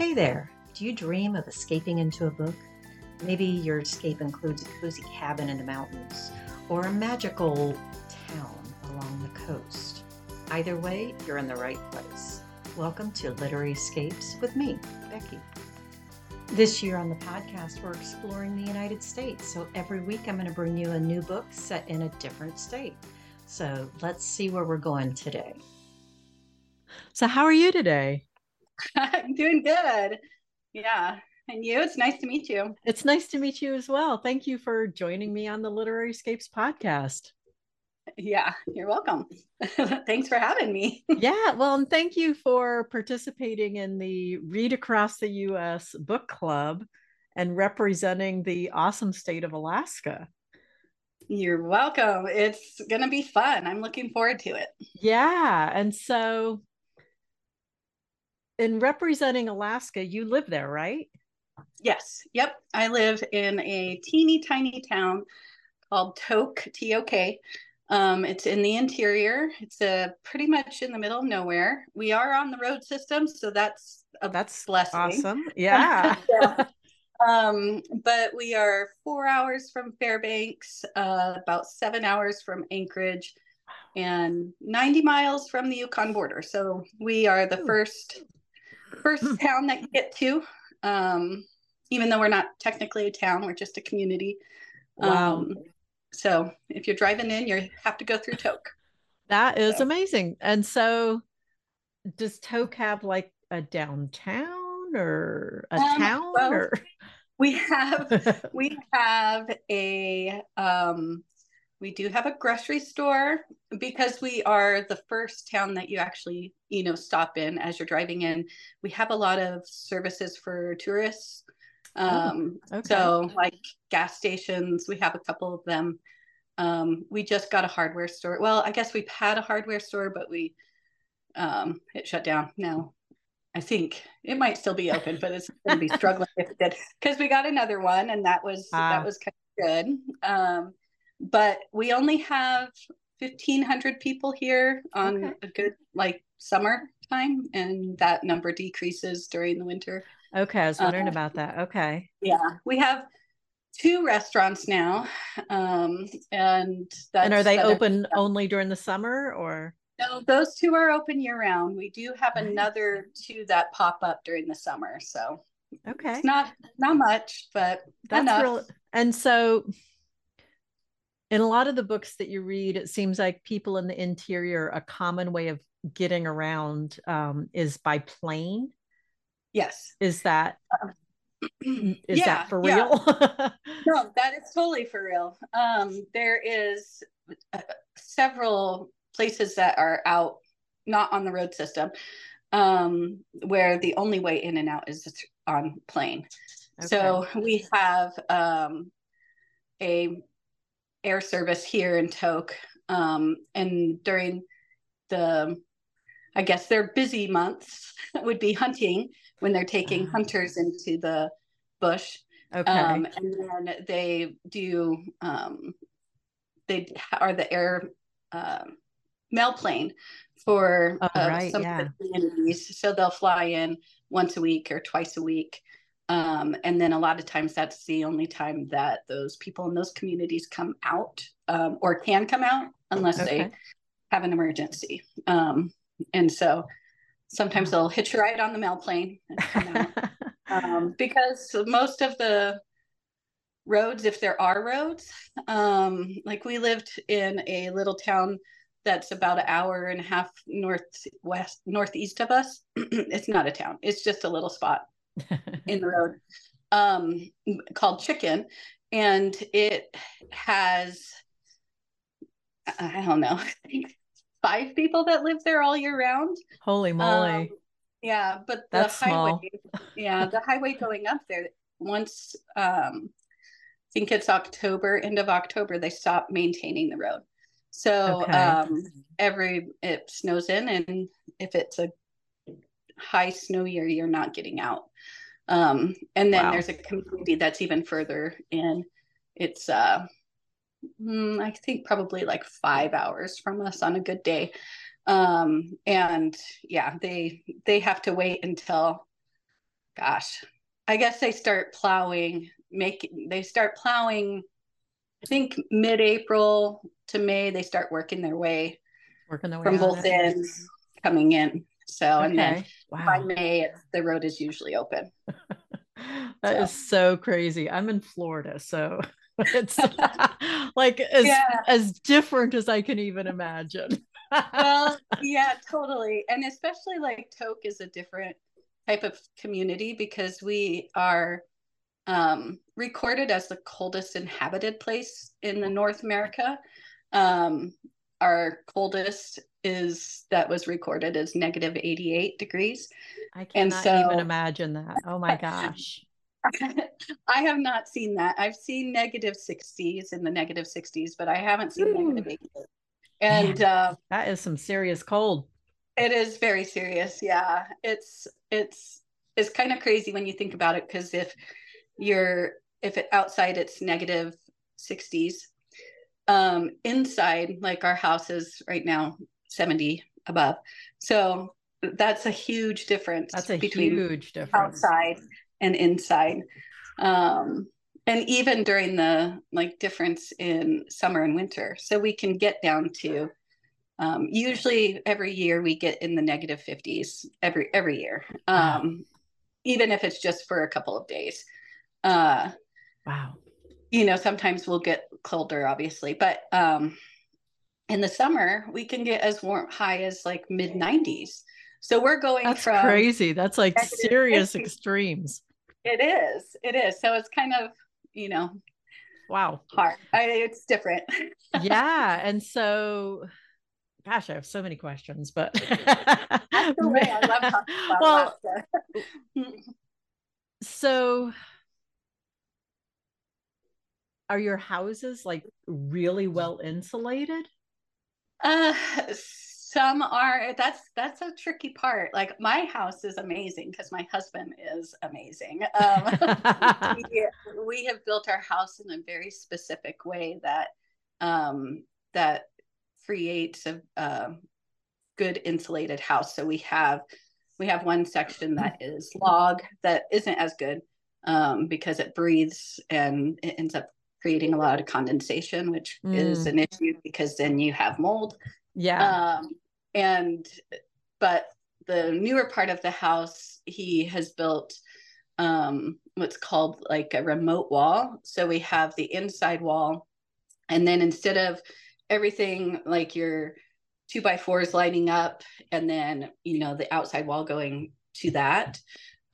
Hey there, do you dream of escaping into a book? Maybe your escape includes a cozy cabin in the mountains or a magical town along the coast. Either way, you're in the right place. Welcome to Literary Escapes with me, Becky. This year on the podcast, we're exploring the United States. So every week, I'm going to bring you a new book set in a different state. So let's see where we're going today. So, how are you today? I'm doing good. Yeah. And you? It's nice to meet you. It's nice to meet you as well. Thank you for joining me on the Literary Escapes podcast. Yeah, you're welcome. Thanks for having me. yeah, well, and thank you for participating in the Read Across the US book club and representing the awesome state of Alaska. You're welcome. It's going to be fun. I'm looking forward to it. Yeah. And so, in representing Alaska, you live there, right? Yes. Yep. I live in a teeny tiny town called Tok, T O K. Um, it's in the interior. It's uh, pretty much in the middle of nowhere. We are on the road system, so that's a that's blessing. Awesome. Yeah. yeah. Um, but we are four hours from Fairbanks, uh, about seven hours from Anchorage, and 90 miles from the Yukon border. So we are the first first hmm. town that you get to. Um, even though we're not technically a town, we're just a community. Wow. Um, so if you're driving in, you have to go through Tok. That is so. amazing. And so does Tok have like a downtown or a um, town well, or we have we have a um we do have a grocery store because we are the first town that you actually you know stop in as you're driving in we have a lot of services for tourists Oh, um, oh, okay. So, like gas stations, we have a couple of them. Um, we just got a hardware store. Well, I guess we've had a hardware store, but we um, it shut down. Now, I think it might still be open, but it's going to be struggling if it did because we got another one, and that was ah. that was kind of good. But we only have fifteen hundred people here on okay. a good like summer time, and that number decreases during the winter. Okay, I was wondering uh, about that. Okay. Yeah, we have two restaurants now, um, and and are they open only during the summer or? No, those two are open year round. We do have another two that pop up during the summer, so okay, it's not not much, but that's enough. Real, and so in a lot of the books that you read, it seems like people in the interior, a common way of getting around um, is by plane. Yes. Is that is yeah, that for real? Yeah. no, that is totally for real. Um, there is uh, several places that are out, not on the road system, um, where the only way in and out is on plane. Okay. So we have um, a air service here in Tok, um, and during the I guess their busy months would be hunting when they're taking uh, hunters into the bush. Okay. Um, and then they do, um, they are the air uh, mail plane for oh, uh, right, some yeah. of the communities. So they'll fly in once a week or twice a week. Um, and then a lot of times that's the only time that those people in those communities come out um, or can come out unless okay. they have an emergency. Um, and so sometimes they'll hitch a ride on the mail plane um, because most of the roads, if there are roads, um, like we lived in a little town that's about an hour and a half northwest northeast of us. it's not a town; it's just a little spot in the road um, called Chicken, and it has I don't know. I think five people that live there all year round. Holy moly. Um, yeah, but That's the highway, small. yeah, the highway going up there, once um I think it's October, end of October, they stop maintaining the road. So okay. um every it snows in and if it's a high snow year, you're not getting out. Um and then wow. there's a community that's even further in. It's uh mm, I think probably like five hours from us on a good day. Um, and yeah, they they have to wait until gosh, I guess they start plowing, make they start plowing. I think mid-April to May, they start working their way Working their way from both ends coming in. So and then Okay. by May, it's, the road is usually open. That is so crazy. I'm in Florida, so it's like as Yeah. as different as I can even imagine. well, yeah, totally. And especially like Tok is a different type of community because we are um, recorded as the coldest inhabited place in the North America. Um, our coldest is that was recorded as negative 88 degrees. I And cannot so- even imagine that. Oh my gosh. I have not seen that. I've seen negative 60s in the negative 60s, but I haven't seen Ooh. negative 88. And uh, That is some serious cold. It is very serious. Yeah. It's it's it's kind of crazy when you think about it because if you're if it outside it's negative 60s um inside like our house is right now 70 above. So that's a huge difference That's a between huge difference. outside and inside. Um and even during the like difference in summer and winter. So we can get down to um, usually every year we get in the negative 50s every every year. Wow. Um even if it's just for a couple of days. Uh Wow. you know, sometimes we'll get colder obviously, but um in the summer we can get as warm high as like mid 90s. So we're going That's from crazy. That's like serious 50. extremes. It is. It is. So it's kind of, you know, Wow. hard. I, it's different. Yeah. And so, gosh, I have so many questions, but That's the way I love talking about well, so are your houses like really well insulated? uh, some are. That's that's a tricky part. Like my house is amazing because my husband is amazing. Um, we, we have built our house in a very specific way that um, that creates a, a good insulated house. So we have we have one section that is log that isn't as good um, because it breathes and it ends up creating a lot of condensation, which is Mm. an issue because then you have mold. yeah. Um, and but the newer part of the house, he has built um, what's called like a remote wall. So we have the inside wall, and then instead of everything like your two by fours lining up, and then you know the outside wall going to that,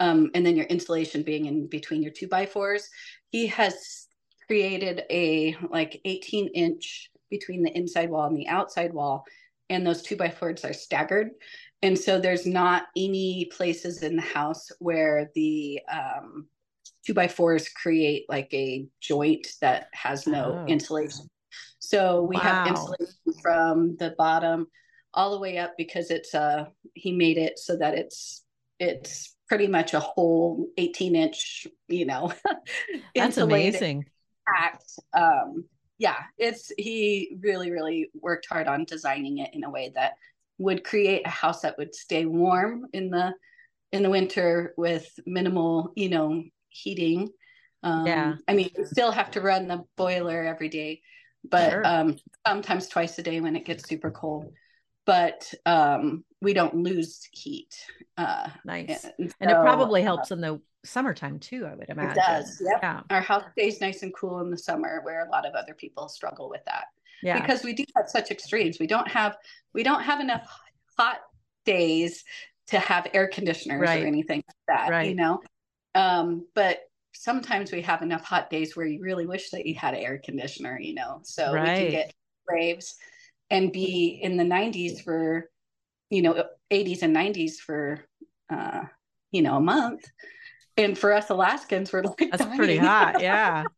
um, and then your insulation being in between your two by fours, he has created a like 18 inch between the inside wall and the outside wall and those two by fours are staggered and so there's not any places in the house where the um, two by fours create like a joint that has no Oh. insulation so we have insulation from the bottom all the way up because it's uh he made it so that it's it's pretty much a whole 18 inch you know That's insulated amazing. Packed. Um, yeah, it's he really, really worked hard on designing it in a way that would create a house that would stay warm in the in the winter with minimal, you know, heating. Um, Yeah. I mean, you still have to run the boiler every day, but Sure. um, sometimes twice a day when it gets super cold. But um, we don't lose heat. Uh, Nice. and And it so, probably uh, helps in the summertime too, I would imagine. It does, yep. Yeah. our house stays nice and cool in the summer where a lot of other people struggle with that Yeah. because we do have such extremes we don't have we don't have enough hot days to have air conditioners Right. or anything like that Right. you know um but sometimes we have enough hot days where you really wish that you had an air conditioner you know so we can get waves and be in the 90s for you know 80s and 90s for uh you know a month and for us alaskans we're like That's pretty hot. Yeah.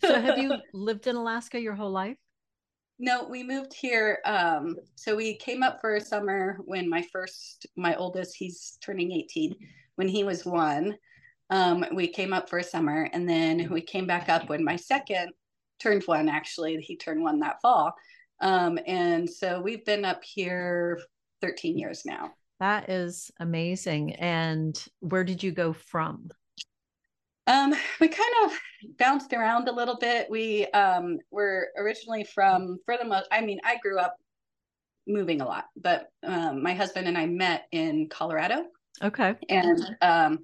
So have you lived in Alaska your whole life? No, we moved here. Um, so we came up for a summer when my first, my oldest, he's turning 18, when he was one. Um, we came up for a summer and then we came back up when my second turned one, actually. He turned one that fall. Um, and so we've been up here 13 years now. That is amazing. And where did you go from? Um, we kind of bounced around a little bit. We um, were originally from, for the most, I mean, I grew up moving a lot, but um, my husband and I met in Colorado. Okay. And um,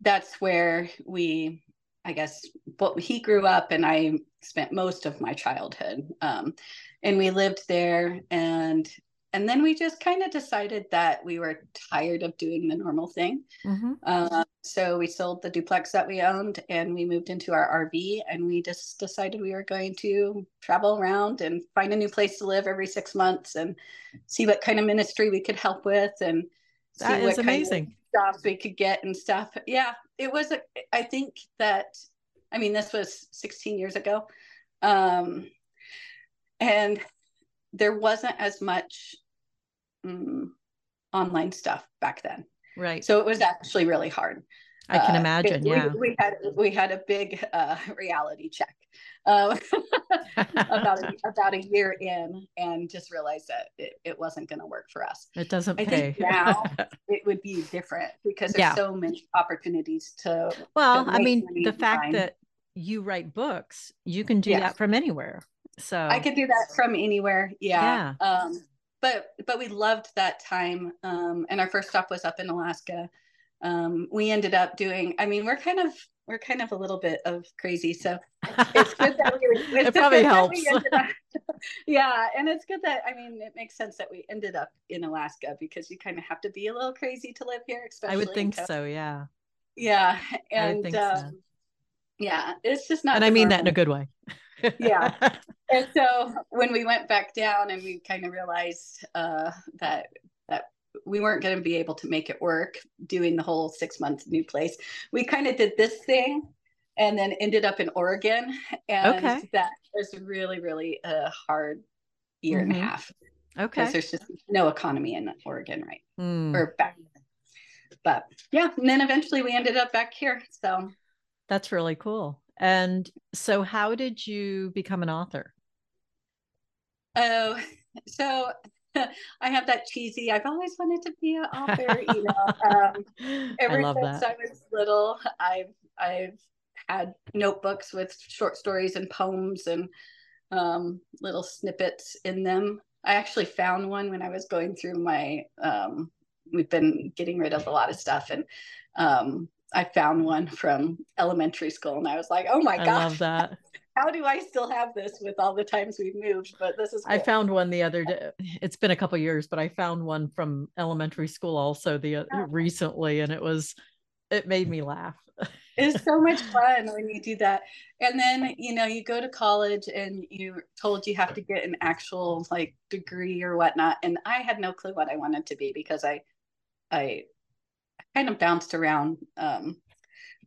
that's where we, I guess, but he grew up and I spent most of my childhood. Um, and we lived there and and then we just kind of decided that we were tired of doing the normal thing. Mm-hmm. Uh, so we sold the duplex that we owned and we moved into our RV and we just decided we were going to travel around and find a new place to live every six months and see what kind of ministry we could help with and that what amazing. Of jobs we could get and stuff. Yeah, it was. A, I think that. I mean, this was 16 years ago, um, and there wasn't as much mm, online stuff back then. Right. So it was actually really hard. I can uh, imagine. Yeah. We, we, had we had a big uh, reality check uh, about a, about a year in, and just realized that it, it wasn't going to work for us. It doesn't I pay. think now it would be different because there's yeah. so many opportunities to. Well, to I mean, the fact that you write books, you can do yes. that from anywhere. So I could do that from anywhere. Yeah. yeah. Um, but but we loved that time. Um, and our first stop was up in Alaska. Um, we ended up doing. I mean, we're kind of we're kind of a little bit of crazy, so it's good that we. it probably helps. Up, yeah, and it's good that I mean it makes sense that we ended up in Alaska because you kind of have to be a little crazy to live here. Especially I would think so. Yeah. Yeah, and um, so. yeah, it's just not. And I mean normal. that in a good way yeah. And so when we went back down and we kind of realized uh, that that we weren't going to be able to make it work doing the whole six months new place, we kind of did this thing and then ended up in Oregon. And okay. that was really, really a hard year mm-hmm. and a mm-hmm. half. Okay. Because there's just no economy in Oregon, right? Mm. Or back. But yeah, and then eventually we ended up back here. So that's really cool. And so, how did you become an author? Oh, so I have that cheesy. I've always wanted to be an author. You know, um, ever since that. I was little, I've I've had notebooks with short stories and poems and um, little snippets in them. I actually found one when I was going through my. Um, we've been getting rid of a lot of stuff, and um, I found one from elementary school and I was like, oh my god!" I love that. How do I still have this with all the times we've moved? But this is cool. I found one the other day. It's been a couple years, but I found one from elementary school also the uh, yeah. recently and it was it made me laugh. it's so much fun when you do that. And then, you know, you go to college and you're told you have to get an actual like degree or whatnot. And I had no clue what I wanted to be because I I kind of bounced around. Um,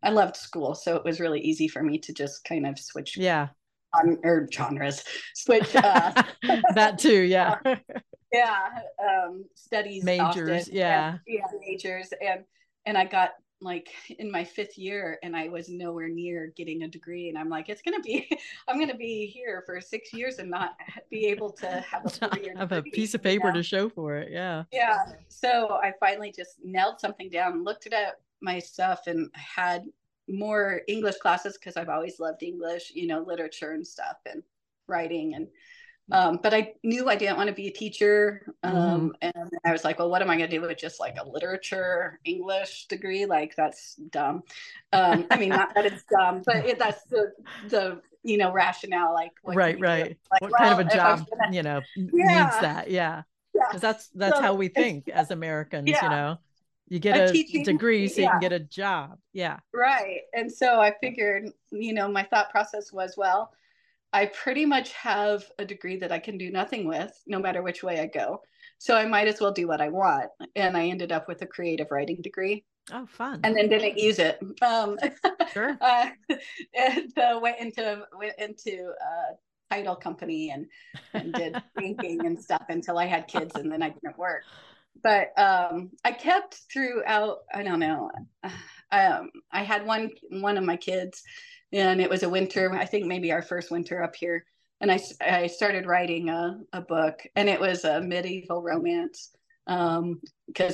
I loved school, so it was really easy for me to just kind of switch. Yeah. On, or genres, switch. Uh, that too, yeah. yeah, um, studies majors, often, yeah, and, yeah, majors, and and I got like in my fifth year and I was nowhere near getting a degree. And I'm like, it's going to be, I'm going to be here for six years and not be able to have a, have a piece of paper you know? to show for it. Yeah. Yeah. So I finally just nailed something down, looked at my stuff and had more English classes because I've always loved English, you know, literature and stuff and writing and um, but I knew I didn't want to be a teacher. Um, mm-hmm. And I was like, well, what am I going to do with just like a literature English degree? Like, that's dumb. Um, I mean, not that it's dumb, but it, that's the, the, you know, rationale. Like, right, right. Like, what well, kind of a job, gonna... you know, yeah. needs that? Yeah. Because yeah. that's, that's so, how we think as Americans, yeah. you know, you get a teaching, degree so yeah. you can get a job. Yeah. Right. And so I figured, you know, my thought process was, well, I pretty much have a degree that I can do nothing with, no matter which way I go. So I might as well do what I want. And I ended up with a creative writing degree. Oh, fun! And then didn't use it. Um, sure. uh, and uh, went into went into a title company and and did banking and stuff until I had kids, and then I didn't work. But um, I kept throughout. I don't know. Um, I had one one of my kids and it was a winter i think maybe our first winter up here and i, I started writing a, a book and it was a medieval romance because um,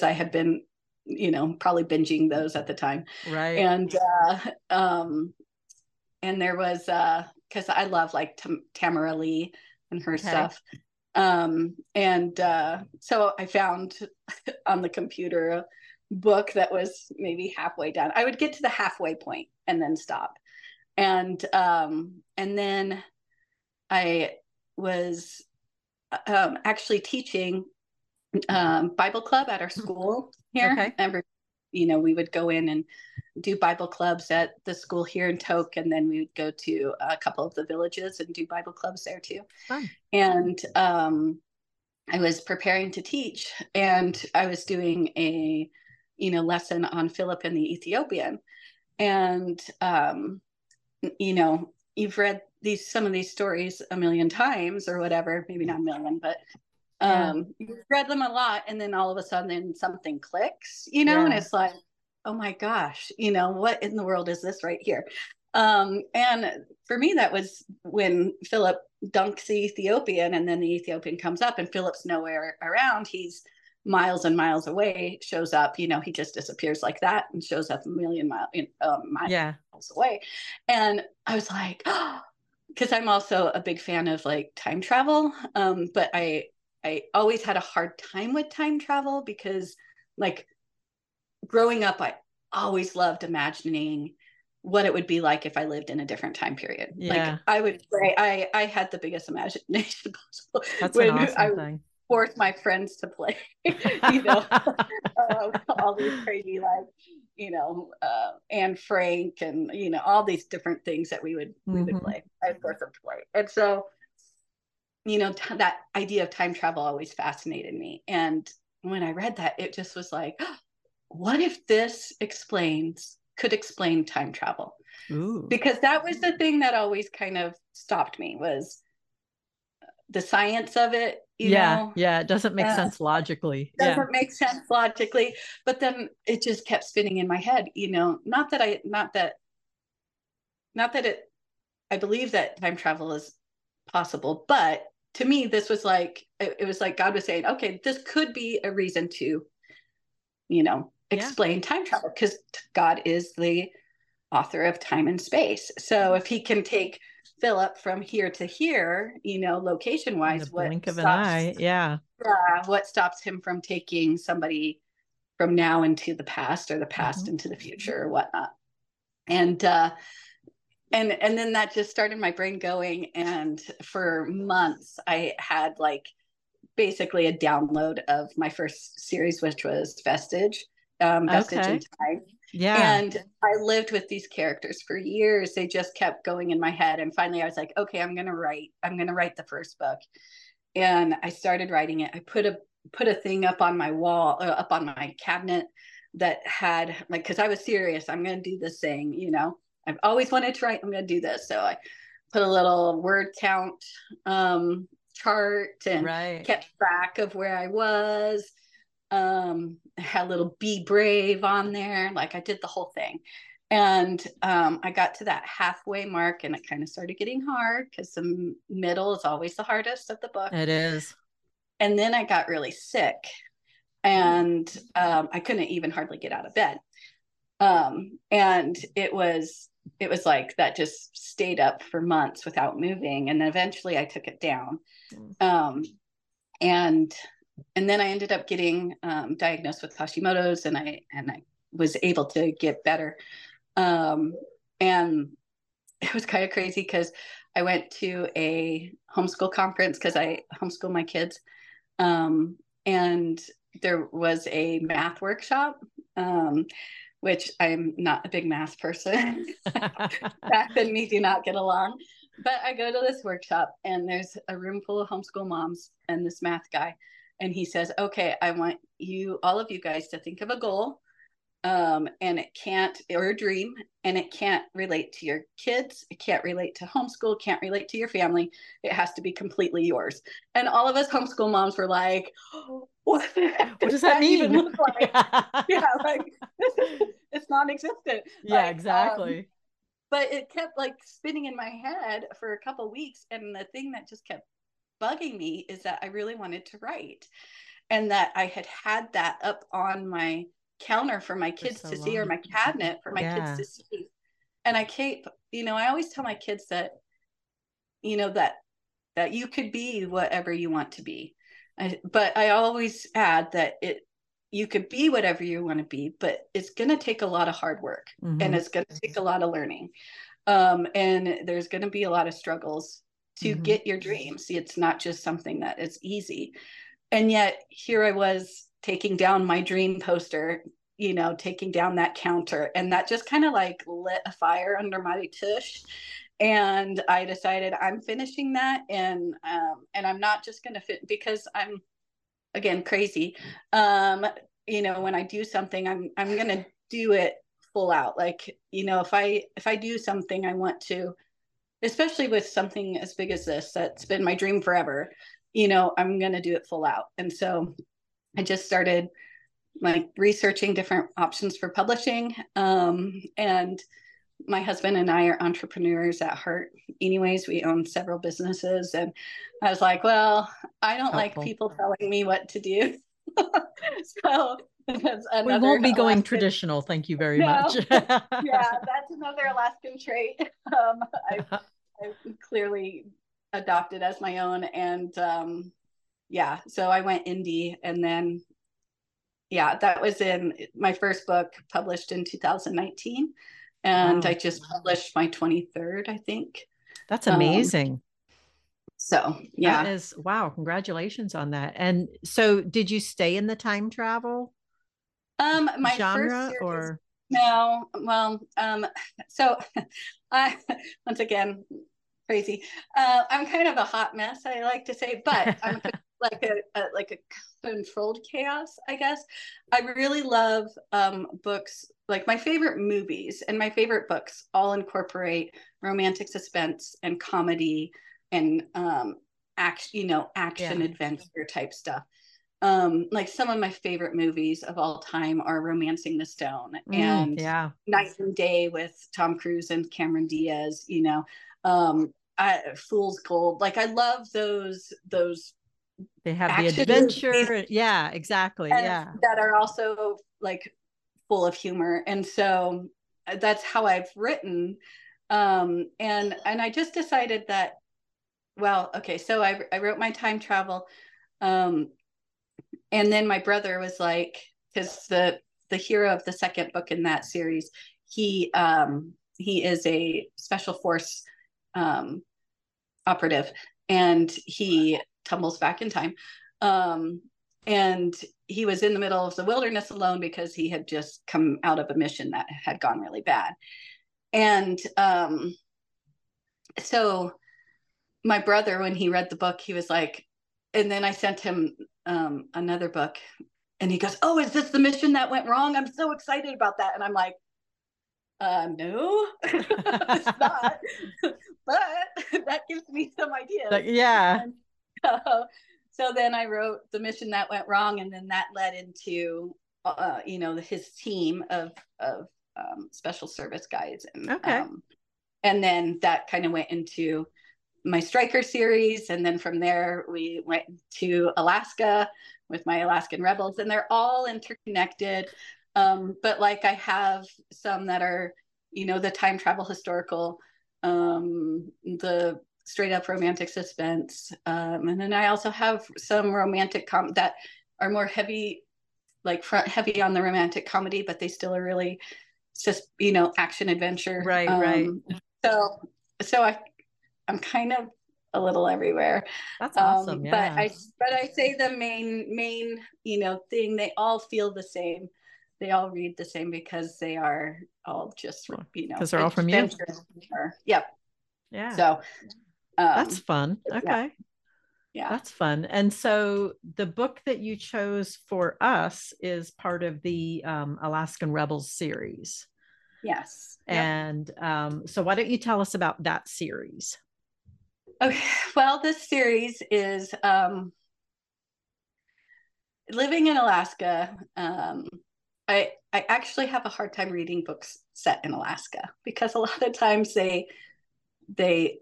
i had been you know, probably binging those at the time. Right. And uh, um, and there was uh, because I love like Tam- Tamara Leigh and her Okay. stuff. Um, and uh, so I found on the computer a book that was maybe halfway done. I would get to the halfway point and then stop. And um, and then I was um, actually teaching um, Bible club at our school here. Okay. Every, you know, we would go in and do Bible clubs at the school here in Tok, and then we would go to a couple of the villages and do Bible clubs there too. Fun. And um, I was preparing to teach, and I was doing a, you know, lesson on Philip and the Ethiopian, and um, you know, you've read these some of these stories a million times or whatever, maybe not a million, but. Um you've read them a lot and then all of a sudden something clicks, you know, and it's like, oh my gosh, you know, what in the world is this right here? Um, and for me, that was when Philip dunks the Ethiopian, and then the Ethiopian comes up, and Philip's nowhere around. He's miles and miles away, shows up, you know, he just disappears like that and shows up a million mile, um, miles Yeah. away. And I was like, because I'm also a big fan of like time travel. Um, but I I always had a hard time with time travel because like growing up, I always loved imagining what it would be like if I lived in a different time period. Yeah. Like I would play, I I had the biggest imagination possible. That's when an awesome I thing. forced my friends to play, you know, uh, all these crazy like you know uh Anne Frank and you know all these different things that we would we would Mhm. play. I forced them to play, and so you know t- that idea of time travel always fascinated me. And when I read that, it just was like, what if this explains could explain time travel? Ooh. because that was the thing that always kind of stopped me was the science of it you yeah. know Yeah. It doesn't make Uh, sense logically. doesn't Yeah. make sense logically but then it just kept spinning in my head you know not that i not that not that it i believe that time travel is possible but to me this was like it, it was like god was saying okay this could be a reason to you know Yeah. explain time travel because god is the author of time and space so if he can take philip from here to here you know location wise what blink of an stops- eye. Yeah. yeah, what stops him from taking somebody from now into the past or the past Mhm. into the future or whatnot and uh and and then that just started my brain going and for months i had like basically a download of my first series which was vestige um vestige Okay. in time Yeah. and I lived with these characters for years. They just kept going in my head. And finally, I was like, okay, I'm going to write. I'm going to write the first book. And I started writing it. I put a put a thing up on my wall, uh, up on my cabinet that had like, because I was serious. I'm going to do this thing. You know, I've always wanted to write. I'm going to do this. So I put a little word count um, chart and right. kept track of where I was. Um, I had a little be brave on there. Like I did the whole thing. And um, I got to that halfway mark and it kind of started getting hard because the middle is always the hardest of the book. It is. And then I got really sick and um, I couldn't even hardly get out of bed. Um, and it was, it was like that just stayed up for months without moving. And then eventually I took it down. Mm. Um, and and then I ended up getting um, diagnosed with Hashimoto's, and I and I was able to get better. Um, and it was kind of crazy because I went to a homeschool conference because I homeschool my kids, um, and there was a math workshop, um, which I'm not a big math person. Beth and me do not get along. But I go to this workshop and there's a room full of homeschool moms and this math guy. And he says, Okay, I want you, all of you guys, to think of a goal. Um, and it can't, or a dream, and it can't relate to your kids. It can't relate to homeschool, can't relate to your family. It has to be completely yours. And all of us homeschool moms were like, What, what does that mean? even look like? yeah, like it's non-existent. yeah, Like, um, exactly. but it kept like spinning in my head for a couple weeks and the thing that just kept bugging me is that i really wanted to write and that i had had that up on my counter for my kids so to see or my cabinet for my Yeah. kids to see and i keep you know i always tell my kids that you know that that you could be whatever you want to be I, but i always add that it you could be whatever you want to be but it's going to take a lot of hard work and Mhm. it's going to take a lot of learning um, and there's going to be a lot of struggles to Mhm. get your dreams it's not just something that is easy and yet here i was taking down my dream poster you know taking down that counter and that just kind of like lit a fire under my tush and i decided i'm finishing that and um and i'm not just going to fit because i'm again crazy. Um you know when i do something i'm i'm going to do it full out. Like you know if i if i do something i want to especially with something as big as this that's been my dream forever you know i'm going to do it full out. And so i just started like researching different options for publishing. Um, and my husband and i are entrepreneurs at heart anyways we own several businesses and i was like well i don't like people telling me what to do so that's we won't be going traditional. Thank you very No. much. yeah that's another alaskan trait um, I, I clearly adopted as my own and um yeah so i went indie and then yeah that was in my first book published in 2019 and Wow. i just published my 23rd i think That's Um, amazing. so yeah That is wow, congratulations on that. And so did you stay in the time travel um my genre series, or no well um so i once again crazy uh i'm kind of a hot mess i like to say but i'm like a, a like a controlled chaos i guess i really love um books like my favorite movies and my favorite books all incorporate romantic suspense and comedy and um action you know action Yeah. adventure type stuff um like some of my favorite movies of all time are romancing the stone Mm, and yeah. Knight and day with tom cruise and cameron diaz you know um I, fool's gold like i love those those They have the adventure. movies. Yeah, exactly. Yeah. that are also like full of humor and so uh, that's how i've written um and and i just decided that well okay so i, I wrote my time travel um and then my brother was like because the the hero of the second book in that series he um he is a special force um operative and he tumbles back in time. Um and he was in the middle of the wilderness alone because he had just come out of a mission that had gone really bad. And um so my brother when he read the book he was like and then i sent him um another book and he goes oh is this the mission that went wrong? I'm so excited about that. And i'm like uh no it's not. But that gives me some ideas. Like, yeah. and so, so then I wrote the mission that went wrong, and then that led into, uh, you know, his team of of um, special service guys, and Okay. um, and then that kind of went into my Stryker series, and then from there we went to Alaska with my Alaskan rebels, and they're all interconnected. Um, but like I have some that are, you know, the time travel historical, um, the straight up romantic suspense. Um, and then I also have some romantic com that are more heavy, like front heavy on the romantic comedy, but they still are really just, you know, action adventure. Right, right. Um, So, so I, I'm kind of a little everywhere. That's awesome. Um, yeah. But I, but I say the main, main, you know, thing, they all feel the same. They all read the same because they are all just, you know, 'Cause they're all from you. Yep. yeah. So, um, That's fun. Okay. yeah. That's fun. And so the book that you chose for us is part of the um, Alaskan Rebels series. Yes. And um, so why don't you tell us about that series? Okay. Well, this series is um, living in Alaska. Um, I I actually have a hard time reading books set in Alaska because a lot of times they they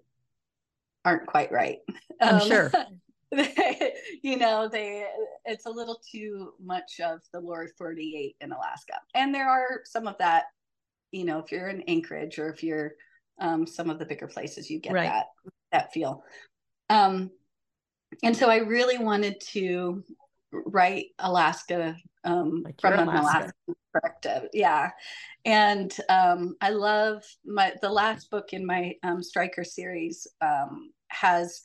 aren't quite right. I'm Um, sure. they, you know, they it's a little too much of the lower 48 in Alaska. And there are some of that, you know, if you're in Anchorage or if you're um, some of the bigger places, you get right. that that feel. Um, and so I really wanted to write Alaska um, like from an Alaska perspective. Yeah. And um, I love my the last book in my um, Stryker series um, has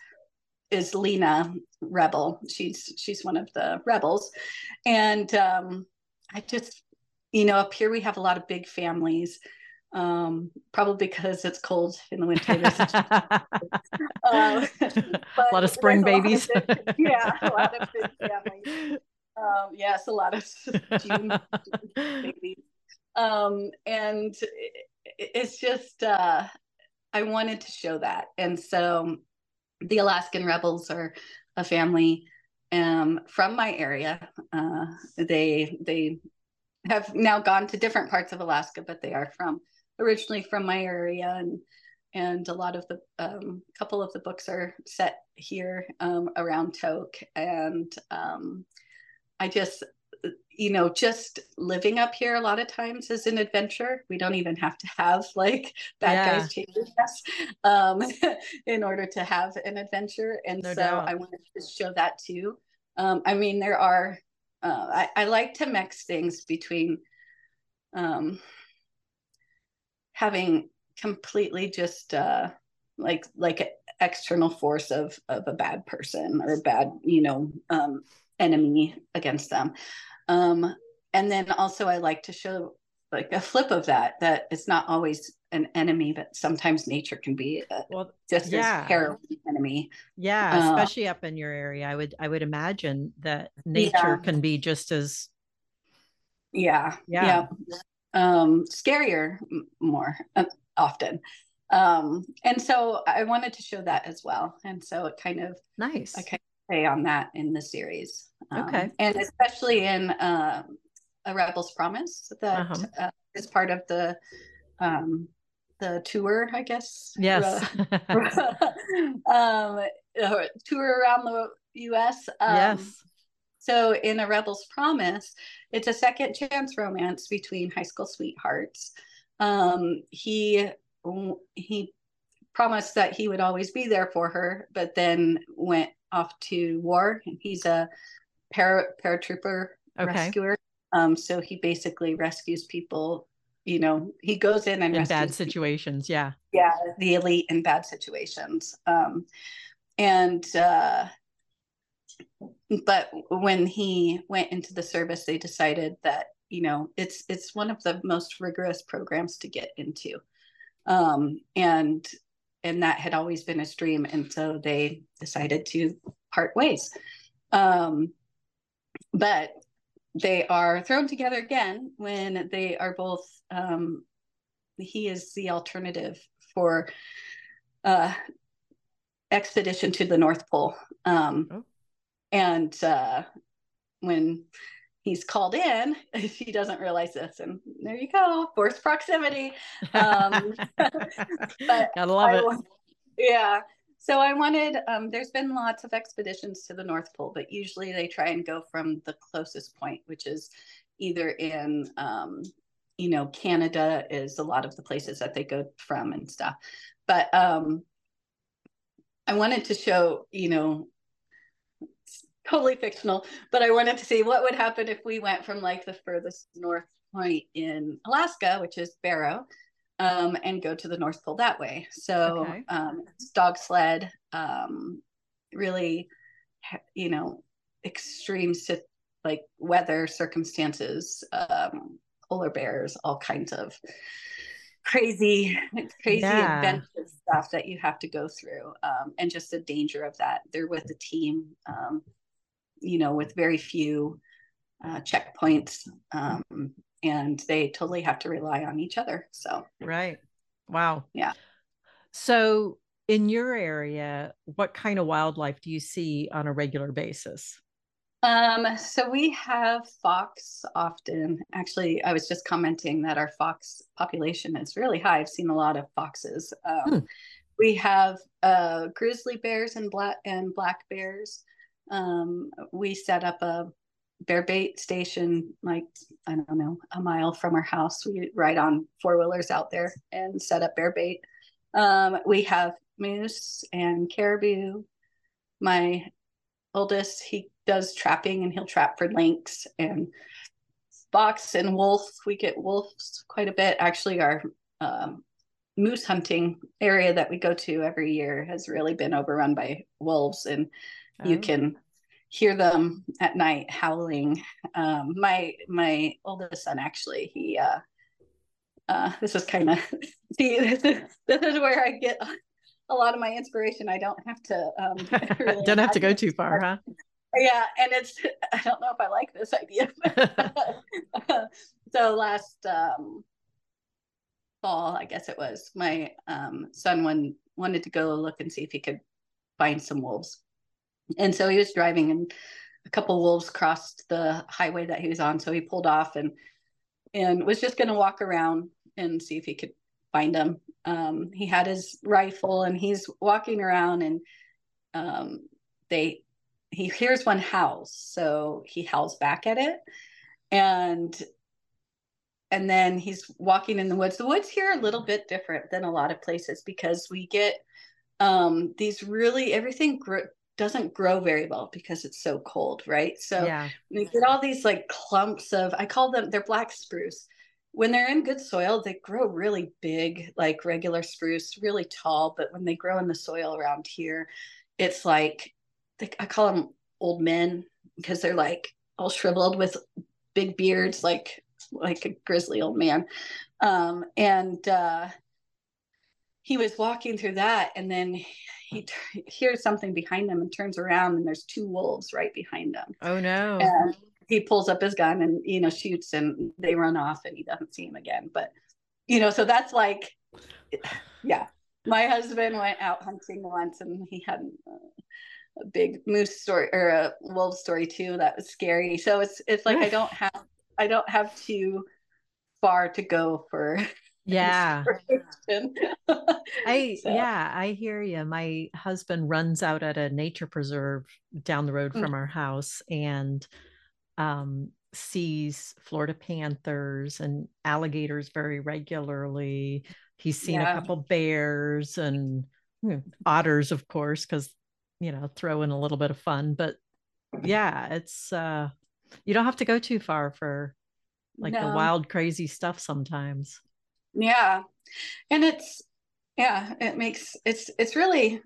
is Lena Rebel. She's she's one of the rebels, and um, I just you know up here we have a lot of big families. Um, probably because it's cold in the winter. uh, a lot of spring babies. Of big, yeah, a lot of big families. Um, yes, a lot of June babies. Um, and it's just uh, I wanted to show that, and so the Alaskan Rebels are a family um, from my area. Uh, they they have now gone to different parts of Alaska, but they are from originally from my area, and and a lot of the um, couple of the books are set here um, around Tok, and um, I just you know, just living up here a lot of times is an adventure. We don't even have to have like bad yeah. guys chasing us um, in order to have an adventure. And no so doubt. I wanted to show that too. Um, I mean, there are, uh, I, I, like to mix things between um, having completely just uh, like, like an external force of, of a bad person or a bad, you know, um, enemy against them um, and then also I like to show like a flip of that, that it's not always an enemy, but sometimes nature can be a, well, just yeah. as terrible enemy. Yeah, uh, especially up in your area. I would I would imagine that nature yeah. can be just as yeah yeah, yeah. um scarier more uh, often um and so i wanted to show that as well and so it kind of nice i kind play on that in the series um, okay. And especially in um, A Rebel's Promise, that uh-huh. uh, is part of the um, the tour, I guess. Yes. um, tour around the U.S. Um, yes. So in A Rebel's Promise, it's a second chance romance between high school sweethearts. Um, he he promised that he would always be there for her, but then went off to war. He's a para, paratrooper okay. rescuer. Um, so he basically rescues people. You know, he goes in and in bad situations. People. Yeah, yeah, the elite in bad situations. Um, and uh, but when he went into the service, they decided that you know it's it's one of the most rigorous programs to get into, um, and and that had always been his dream, and so they decided to part ways. Um, but they are thrown together again when they are both um, he is the alternative for uh, expedition to the north pole um, oh. and uh, when he's called in if he doesn't realize this and there you go forced proximity. Um, but gotta love I, it. yeah. So I wanted, um, there's been lots of expeditions to the North Pole, but usually they try and go from the closest point, which is either in, um, you know, Canada is a lot of the places that they go from and stuff. But um, I wanted to show, you know, totally fictional, but I wanted to see what would happen if we went from like the furthest north point in Alaska, which is Barrow, um, and go to the North Pole that way. So okay. um, dog sled, um, really, you know, extreme like weather circumstances, um, polar bears, all kinds of crazy, crazy yeah. adventure stuff that you have to go through, um, and just the danger of that. They're with a team, um, you know, with very few uh, checkpoints um, and they totally have to rely on each other. So, right. Wow. Yeah. So, in your area, what kind of wildlife do you see on a regular basis? Um, so we have fox often. Actually, I was just commenting that our fox population is really high. I've seen a lot of foxes. Um, hmm. We have uh, grizzly bears and black and black bears. Um, we set up a bear bait station, like, I don't know, a mile from our house. We ride on four wheelers out there and set up bear bait. Um, we have moose and caribou. My oldest, he does trapping and he'll trap for lynx and fox and wolf. We get wolves quite a bit. Actually, our um, moose hunting area that we go to every year has really been overrun by wolves, and oh. you can hear them at night howling. Um, my my oldest son actually he uh, uh, this is kind of see this is, this is where I get a lot of my inspiration. I don't have to um, really don't have to go too far, huh? Yeah, and it's I don't know if I like this idea. so last um, fall, I guess it was, my um, son one wanted to go look and see if he could find some wolves, and so he was driving and a couple wolves crossed the highway that he was on, so he pulled off and and was just going to walk around and see if he could find them. Um, he had his rifle and he's walking around and um, they he hears one house so he howls back at it and and then he's walking in the woods. The woods here are a little bit different than a lot of places because we get um these really everything gr- doesn't grow very well because it's so cold right? So yeah. we get all these like clumps of i call them they're black spruce. When they're in good soil they grow really big like regular spruce really tall but when they grow in the soil around here it's like they, I call them old men because they're like all shriveled with big beards like like a grizzly old man. Um, and uh, he was walking through that and then he t- hears something behind him and turns around and there's two wolves right behind him. Oh no. And he pulls up his gun and you know shoots and they run off and he doesn't see him again. But you know so that's like yeah. My husband went out hunting once and he had a big moose story or a wolf story too that was scary. So it's it's like i don't have i don't have too far to go for yeah i so. yeah i hear you my husband runs out at a nature preserve down the road from mm-hmm. our house and um sees florida panthers and alligators very regularly he's seen yeah. a couple bears and you know, otters of course because you know throw in a little bit of fun but yeah it's uh you don't have to go too far for like no. the wild crazy stuff sometimes yeah. And it's yeah it makes it's it's really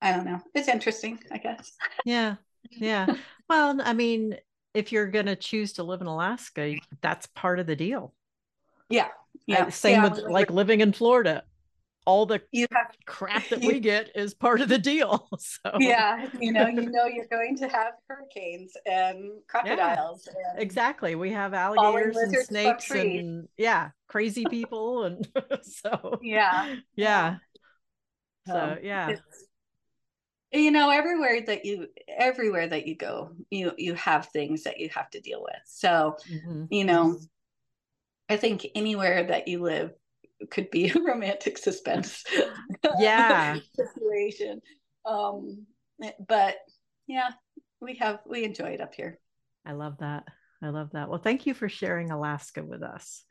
i don't know it's interesting i guess. Yeah yeah. Well i mean if you're going to choose to live in alaska that's part of the deal. Yeah yeah same yeah. with like living in florida all the you have, crap that we get is part of the deal. So yeah, you know, you know, you're going to have hurricanes and crocodiles. Yeah, and exactly. We have alligators and snakes and yeah, crazy people and so yeah, yeah. So yeah. you know, everywhere that you everywhere that you go, you you have things that you have to deal with. So mm-hmm. you know. I think anywhere that you live, could be a romantic suspense yeah. situation. Um but yeah we have we enjoy it up here. I love that. I love that. Well thank you for sharing alaska with us.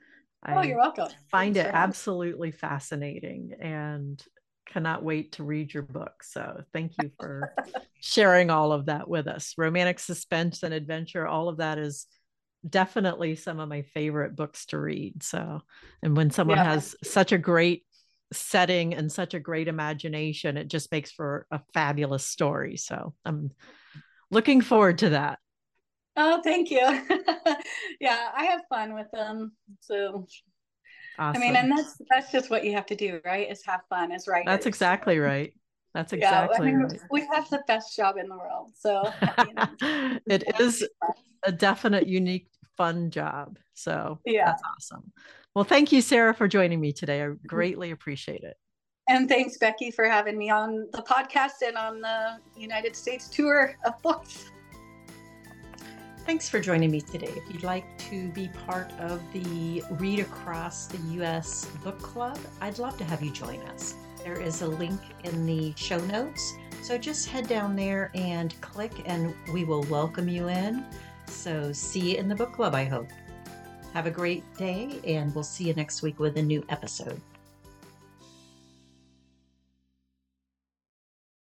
Oh you're welcome. Find Thanks it absolutely fascinating and cannot wait to read your book. So thank you for sharing all of that with us. Romantic suspense and adventure all of that is definitely some of my favorite books to read. So, and when someone yeah. has such a great setting and such a great imagination, it just makes for a fabulous story. So, I'm looking forward to that. Oh, thank you. yeah, I have fun with them. So, awesome. I mean, and that's that's just what you have to do, right? Is have fun as writers. That's exactly right. That's exactly yeah, I mean, right. We have the best job in the world. So you know, it is a definite unique fun job. So yeah, that's awesome. Well, thank you, Sara, for joining me today. I mm-hmm. greatly appreciate it. And thanks, Becky, for having me on the podcast and on the United States tour of books. Thanks for joining me today. If you'd like to be part of the Read Across the US Book Club, I'd love to have you join us. There is a link in the show notes So just head down there and click, and we will welcome you in. So see you in the book club, I hope. Have a great day, and we'll see you next week with a new episode.